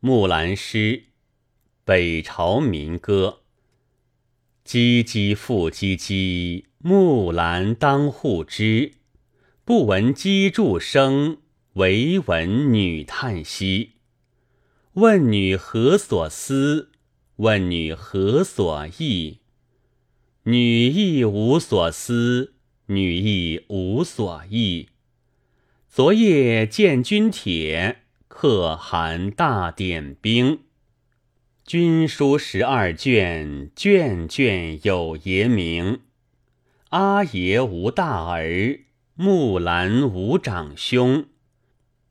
木兰诗，北朝民歌。唧唧复唧唧，木兰当户织。不闻机杼声，惟闻女叹息。问女何所思？问女何所忆？女亦无所思，女亦无所忆。昨夜见军帖，可汗大点兵。军书十二卷，卷卷有爷名。阿爷无大儿，木兰无长兄。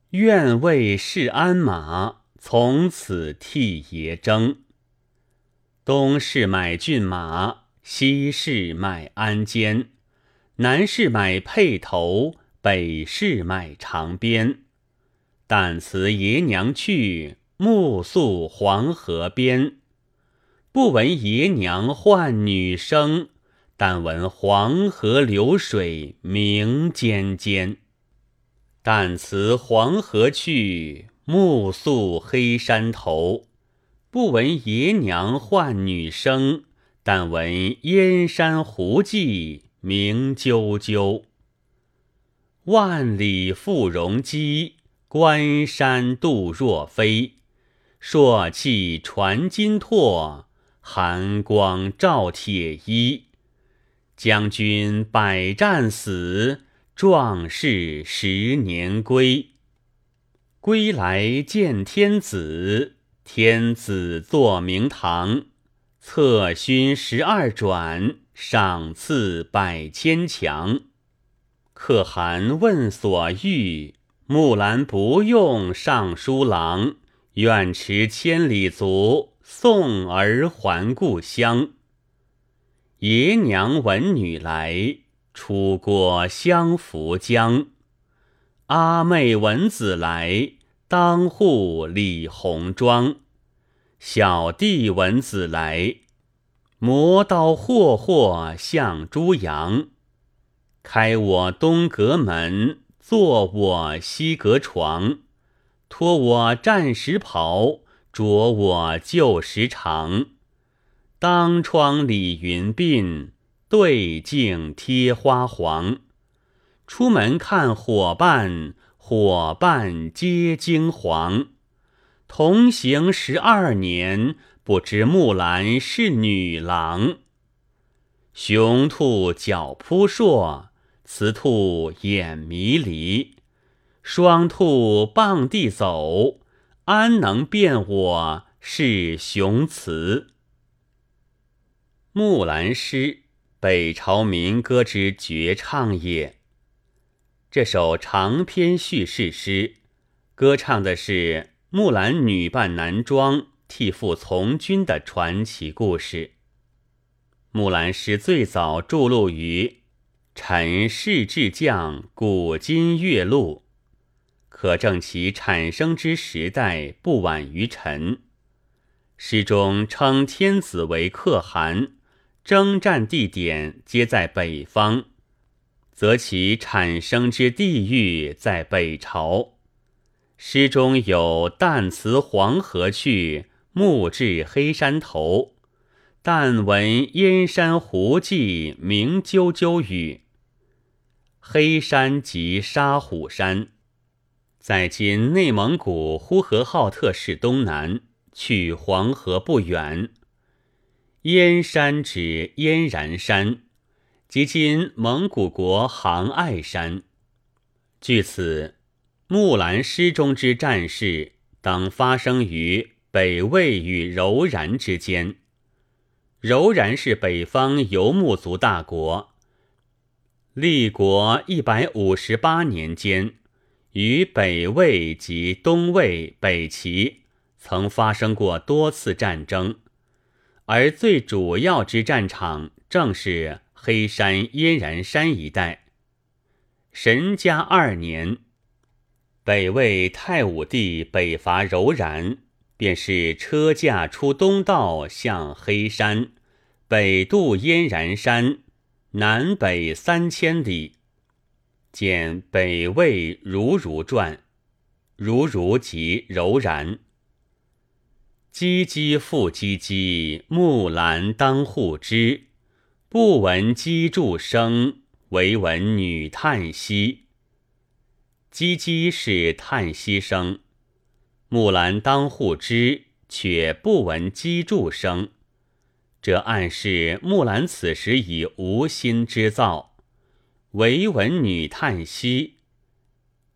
愿为市鞍马，从此替爷征。东市买骏马。西市买鞍鞯，南市买辔头，北市买长鞭。但辞爷娘去，暮宿黄河边。不闻爷娘唤女声，但闻黄河流水鸣溅溅。但辞黄河去，暮宿黑山头。不闻爷娘唤女声。但闻燕山胡骑鸣啾啾，万里赴戎机，关山度若飞。朔气传金柝，寒光照铁衣。将军百战死，壮士十年归。归来见天子，天子坐明堂。策勋十二转，赏赐百千强。可汗问所欲，木兰不用尚书郎，愿驰千里足，送儿还故乡。爷娘闻女来，出郭相扶将。阿妹闻子来，当户理红妆。小弟闻子来，磨刀霍霍向猪羊。开我东阁门，坐我西阁床。脱我战时袍，着我旧时裳。当窗理云鬓，对镜贴花黄。出门看伙伴，伙伴皆惊惶。同行十二年，不知木兰是女郎。雄兔脚扑朔，雌兔眼迷离。双兔傍地走，安能辨我是雄雌？木兰诗，北朝民歌之绝唱也。这首长篇叙事诗，歌唱的是。木兰女扮男装替父从军的传奇故事。木兰诗最早著录于《陈氏志将古今月录》，可证其产生之时代不晚于陈。诗中称天子为可汗，征战地点皆在北方，则其产生之地域在北朝。诗中有“旦辞黄河去，暮至黑山头”，“但闻燕山胡骑鸣啾啾”语。黑山即沙虎山，在今内蒙古呼和浩特市东南，去黄河不远。燕山指燕然山，即今蒙古国杭爱山。据此。木兰诗中之战事，当发生于北魏与柔然之间。柔然是北方游牧族大国，立国一百五十八年间，与北魏及东魏、北齐曾发生过多次战争，而最主要之战场正是黑山燕然山一带。神嘉二年。北魏太武帝北伐柔然，便是车驾出东道，向黑山，北渡燕然山，南北三千里。见《北魏如如传》，如如即柔然。唧唧复唧唧，木兰当户织。不闻机杼声，惟闻女叹息。唧唧是叹息声，木兰当户织，却不闻机杼声。这暗示木兰此时已无心织造，唯闻女叹息，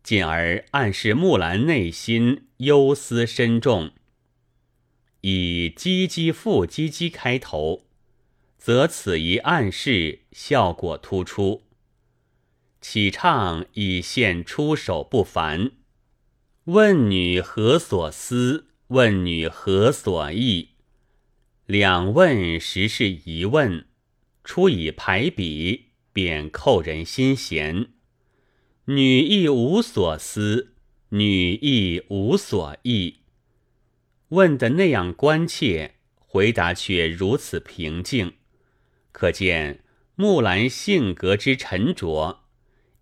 进而暗示木兰内心忧思深重。以“唧唧复唧唧”开头，则此一暗示效果突出。起唱已现出手不凡。问女何所思？问女何所忆？两问实是疑问，出以排比，便扣人心弦。女亦无所思，女亦无所忆。问的那样关切，回答却如此平静，可见木兰性格之沉着，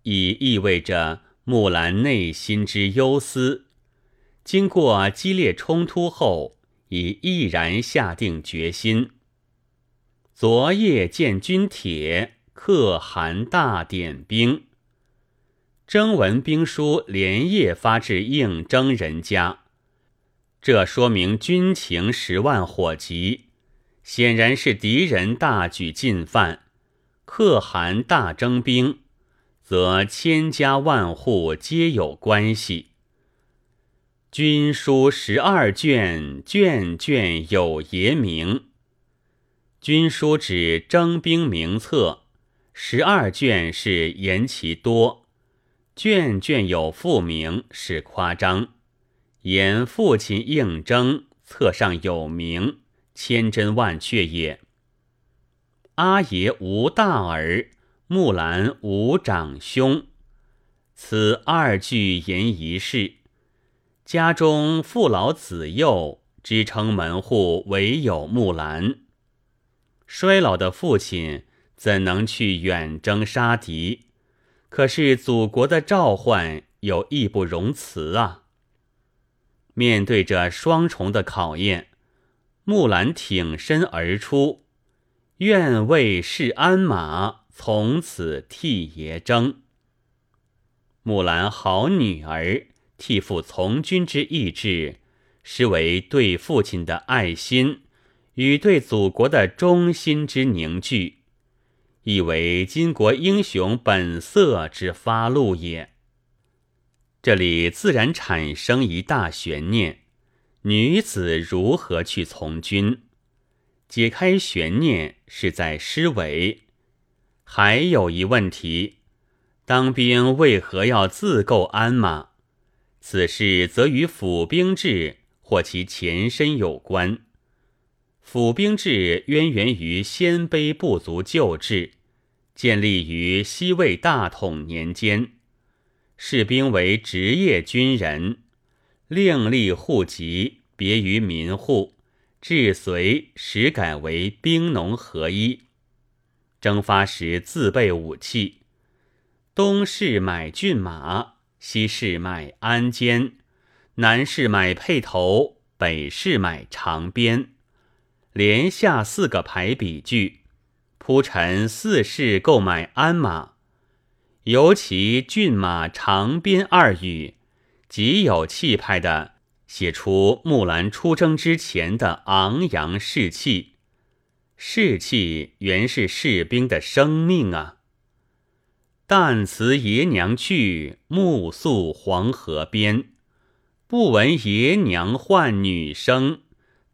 已意味着木兰内心之忧思。经过激烈冲突后。已毅然下定决心。昨夜见军帖，可汗大点兵。征文兵书连夜发至应征人家，这说明军情十万火急，显然是敌人大举进犯。可汗大征兵，则千家万户皆有关系。军书十二卷，卷卷有爷名。军书指征兵名册，十二卷是言其多，卷卷有父名是夸张。言父亲应征，册上有名，千真万确也。阿爷无大儿，木兰无长兄，此二句言一事。家中父老子幼，支撑门户唯有木兰。衰老的父亲怎能去远征杀敌？可是祖国的召唤有义不容辞啊！面对着双重的考验，木兰挺身而出，愿为市鞍马，从此替爷征。木兰好女儿。替父从军之意志，实为对父亲的爱心与对祖国的忠心之凝聚，亦为巾帼英雄本色之发露也。这里自然产生一大悬念：女子如何去从军？解开悬念是在诗尾。还有一问题：当兵为何要自购鞍马？此事则与府兵制或其前身有关。府兵制渊源于鲜卑部族旧制，建立于西魏大统年间。士兵为职业军人，另立户籍，别于民户。至隋时改为兵农合一。征发时自备武器，东市买骏马。西市买鞍鞯，南市买辔头，北市买长鞭，连下四个排比句，铺陈四市购买鞍马，尤其骏马长鞭二语，极有气派的写出木兰出征之前的昂扬士气。士气原是士兵的生命啊。旦辞爷娘去，暮宿黄河边。不闻爷娘唤女声，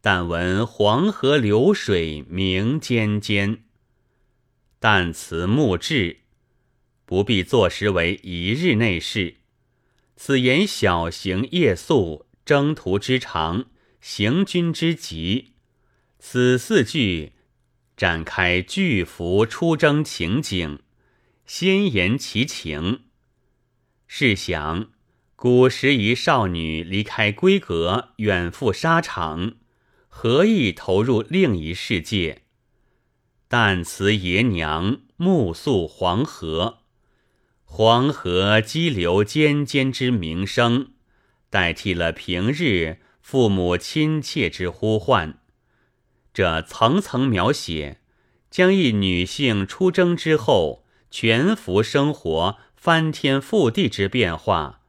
但闻黄河流水鸣溅溅。旦辞暮至，不必坐实为一日内事。此言小行夜宿，征途之长，行军之急。此四句展开巨幅出征情景。先言其情。试想，古时一少女离开闺阁，远赴沙场，何意投入另一世界？但辞爷娘，暮宿黄河。黄河激流尖尖之鸣声，代替了平日父母亲切之呼唤。这层层描写，将一女性出征之后全幅生活翻天覆地之变化，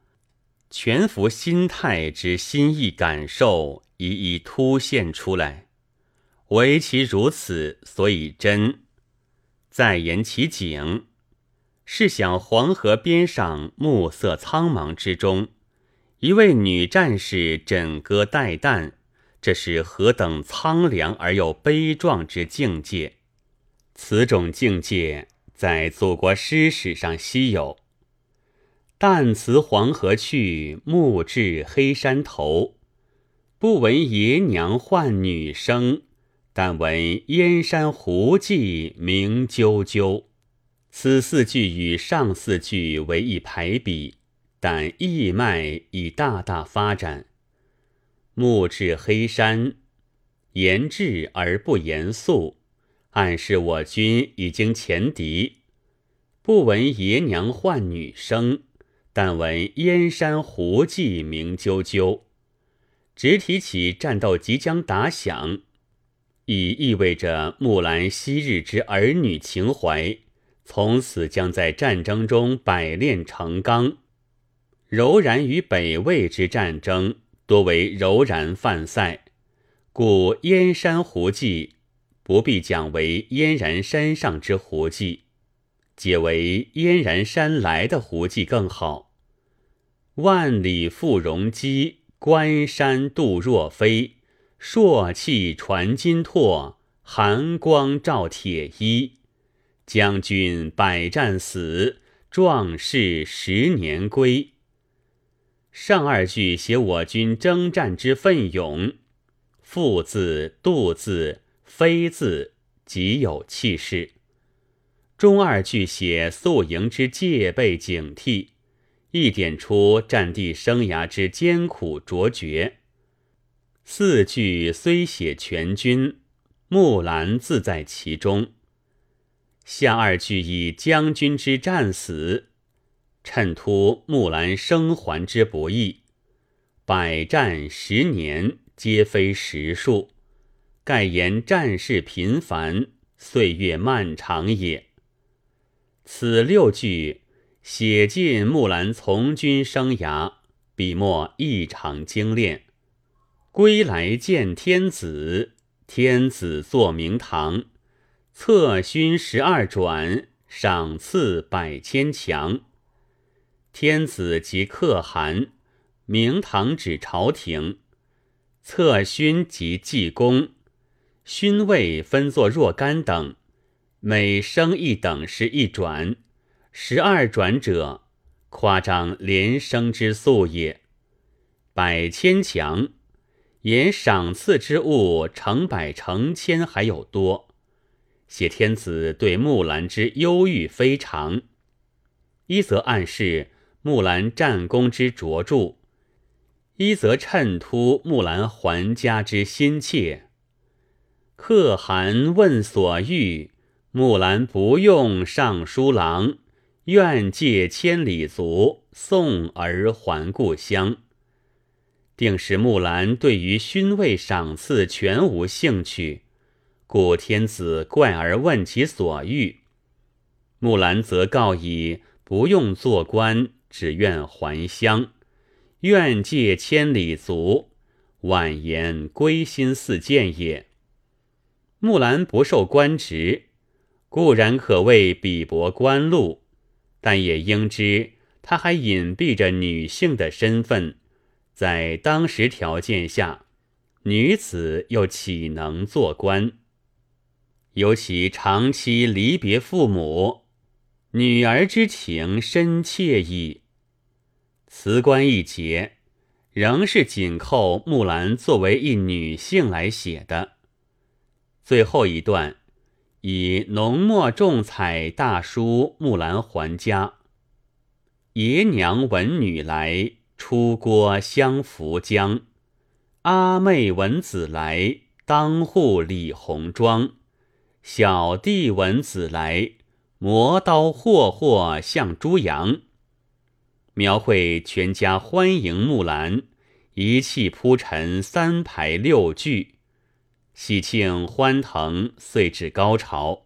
全幅心态之心意感受一一凸现出来。唯其如此，所以真。再言其景，试想黄河边上暮色苍茫之中，一位女战士枕戈待旦。这是何等苍凉而又悲壮之境界！此种境界在祖国诗史上稀有。旦辞黄河去，暮至黑山头。不闻爷娘唤女声，但闻燕山胡骑鸣啾啾。此四句与上四句为一排比，但意脉已大大发展。暮至黑山，言志而不言肃，暗示我军已经前敌。不闻爷娘唤女声，但闻燕山胡骑鸣啾啾。直提起战斗即将打响，已意味着木兰昔日之儿女情怀，从此将在战争中百炼成钢。柔然与北魏之战争。多为柔然犯塞，故燕山胡骑不必讲为燕然山上之胡骑，解为燕然山来的胡骑更好。万里赴戎机，关山度若飞。朔气传金柝，寒光照铁衣。将军百战死，壮士十年归。上二句写我军征战之奋勇，父字、度字、飞字极有气势。中二句写宿营之戒备警惕，一点出战地生涯之艰苦卓绝。四句虽写全军，木兰自在其中。下二句以将军之战死。衬突木兰生还之不易，百战十年皆非实数，盖言战事频繁，岁月漫长也。此六句写尽木兰从军生涯，笔墨异常精炼。归来见天子，天子坐明堂，策勋十二转，赏赐百千强。天子即可汗，明堂指朝廷；策勋即济公，勋位分作若干等，每升一等是一转，十二转者，夸张连升之速也。百千强，言赏赐之物成百成千还有多，写天子对木兰之忧郁非常，一则暗示。木兰战功之卓著，一则衬托木兰还家之心切。可汗问所欲，木兰不用尚书郎，愿借千里足，送儿还故乡。定是木兰对于勋位赏赐全无兴趣，故天子怪而问其所欲，木兰则告以不用做官。只愿还乡，愿借千里足，婉言归心似箭也。木兰不受官职，固然可谓鄙薄官禄，但也应知她还隐蔽着女性的身份，在当时条件下，女子又岂能做官？尤其长期离别父母。女儿之情深切矣。辞官一节，仍是紧扣木兰作为一女性来写的。最后一段以浓墨重彩大书木兰还家。爷娘闻女来，出郭相扶将。阿妹闻姊来，当户理红妆。小弟闻姊来。磨刀霍霍向猪羊，描绘全家欢迎木兰，一气铺陈三排六句，喜庆欢腾，遂至高潮。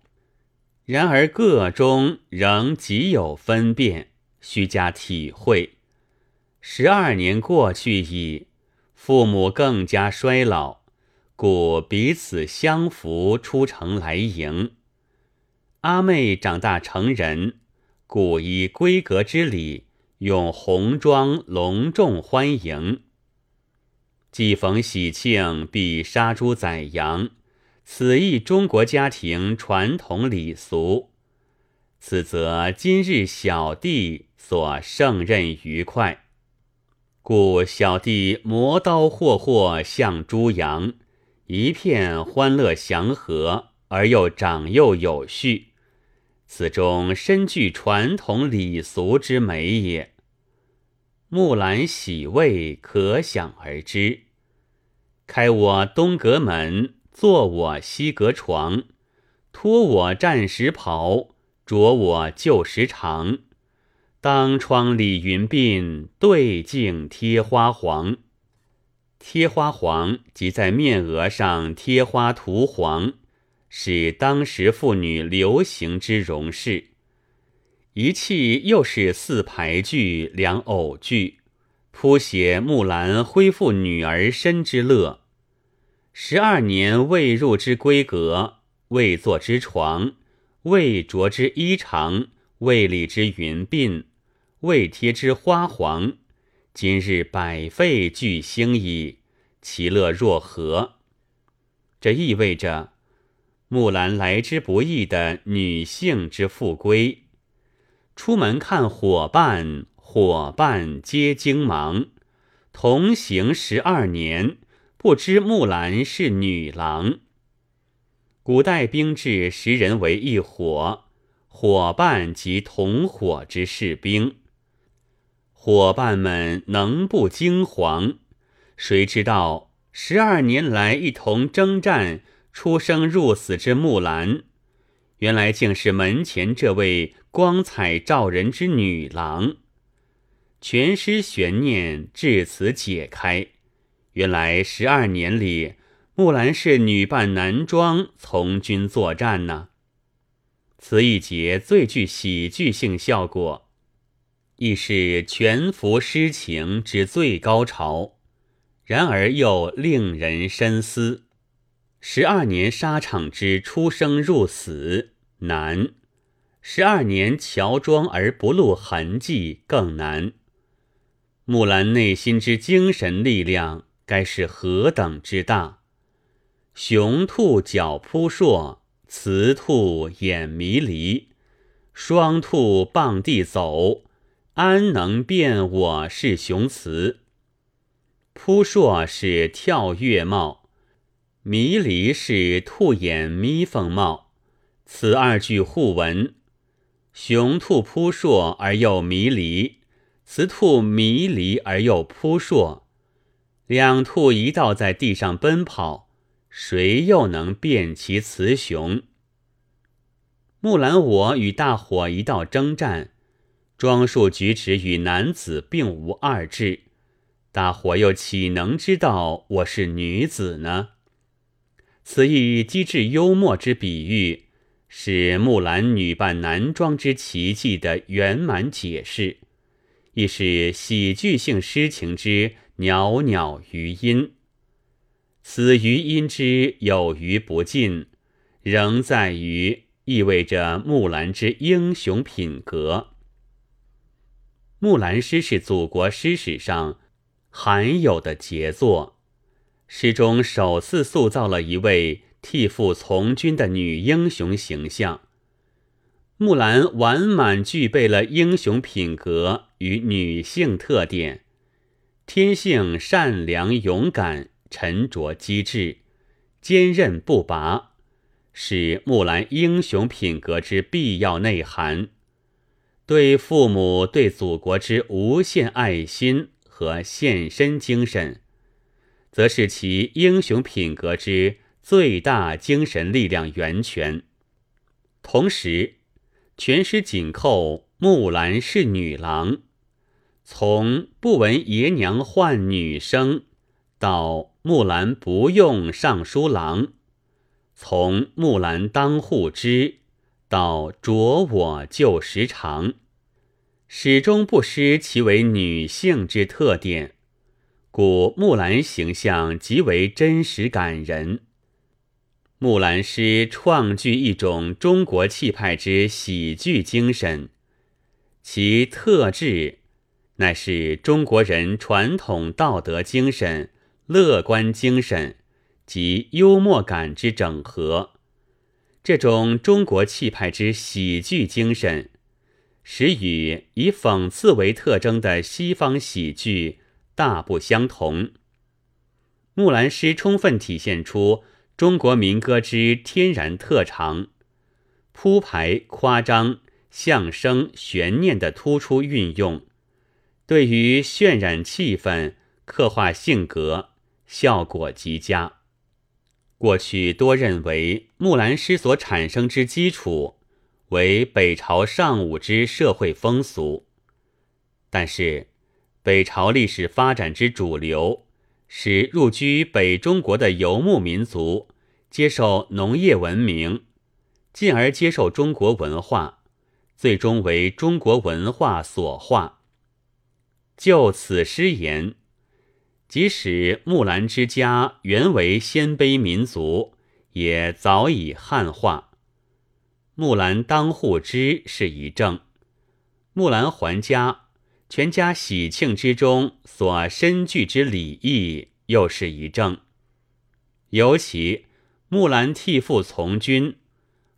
然而个中仍极有分辨，须加体会。十二年过去矣，父母更加衰老，故彼此相扶出城来迎。阿妹长大成人，故以闺阁之礼，用红妆隆重欢迎。既逢喜庆，必杀猪宰羊。此亦中国家庭传统礼俗，此则今日小弟所胜任愉快，故小弟磨刀霍霍向猪羊，一片欢乐祥和，而又长幼有序，此中深具传统礼俗之美也。木兰喜味可想而知。开我东阁门。坐我西阁床，脱我战时袍，着我旧时裳。当窗理云鬓，对镜贴花黄。贴花黄即在面额上贴花涂黄，是当时妇女流行之容饰。一气又是四排句两偶句，谱写木兰恢复女儿身之乐。十二年未入之闺阁，未坐之床，未着之衣裳，未理之云鬓，未贴之花黄，今日百废俱兴矣，其乐若何？这意味着木兰来之不易的女性之复归。出门看伙伴，伙伴皆惊忙，同行十二年。不知木兰是女郎。古代兵制，十人为一伙，伙伴即同伙之士兵。伙伴们能不惊惶？谁知道十二年来一同征战、出生入死之木兰，原来竟是门前这位光彩照人之女郎。全诗悬念至此解开。原来十二年里，木兰是女扮男装从军作战呢。此一节最具喜剧性效果，亦是全幅诗情之最高潮。然而又令人深思：十二年沙场之出生入死难，十二年乔装而不露痕迹更难。木兰内心之精神力量。该是何等之大！雄兔脚扑朔，雌兔眼迷离，双兔傍地走，安能辨我是雄雌？扑朔是跳跃貌，迷离是兔眼眯缝貌。此二句互文：雄兔扑朔而又迷离，雌兔迷离而又扑朔。两兔一道在地上奔跑，谁又能辨其雌雄？木兰我与大伙一道征战，装束举止与男子并无二致，大伙又岂能知道我是女子呢？此一机智幽默之比喻，是木兰女扮男装之奇迹的圆满解释，亦是喜剧性诗情之。袅袅余音，此余音之有余不尽，仍在于意味着木兰之英雄品格。木兰诗是祖国诗史上罕有的杰作，诗中首次塑造了一位替父从军的女英雄形象。木兰完满具备了英雄品格与女性特点。天性善良、勇敢、沉着、机智、坚韧不拔，是木兰英雄品格之必要内涵。对父母、对祖国之无限爱心和献身精神，则是其英雄品格之最大精神力量源泉。同时，全诗紧扣“木兰是女郎”。从不闻爷娘唤女声，到木兰不用尚书郎；从木兰当户织，到着我旧时长，始终不失其为女性之特点。故木兰形象极为真实感人。木兰诗创具一种中国气派之喜剧精神，其特质乃是中国人传统道德精神、乐观精神及幽默感之整合。这种中国气派之喜剧精神，使与以讽刺为特征的西方喜剧。大不相同。木兰诗充分体现出中国民歌之天然特长，铺排、夸张、相声、悬念的突出运用，对于渲染气氛、刻画性格，效果极佳。过去多认为木兰诗所产生之基础为北朝尚武之社会风俗，但是。北朝历史发展之主流，使入居北中国的游牧民族接受农业文明，进而接受中国文化，最终为中国文化所化。就此诗言，即使木兰之家原为鲜卑民族，也早已汉化。木兰当户织是一证，木兰还家。全家喜庆之中所深具之礼义，又是一证。尤其木兰替父从军，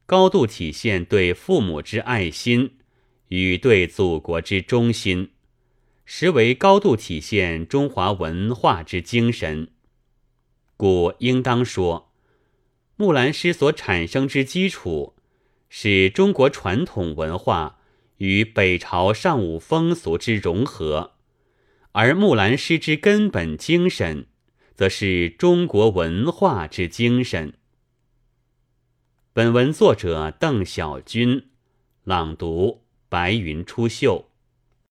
高度体现对父母之爱心与对祖国之忠心，实为高度体现中华文化之精神。故应当说，木兰诗所产生之基础，是中国传统文化。与北朝尚武风俗之融合，而木兰诗之根本精神，则是中国文化之精神。本文作者邓小军，朗读：白云出岫。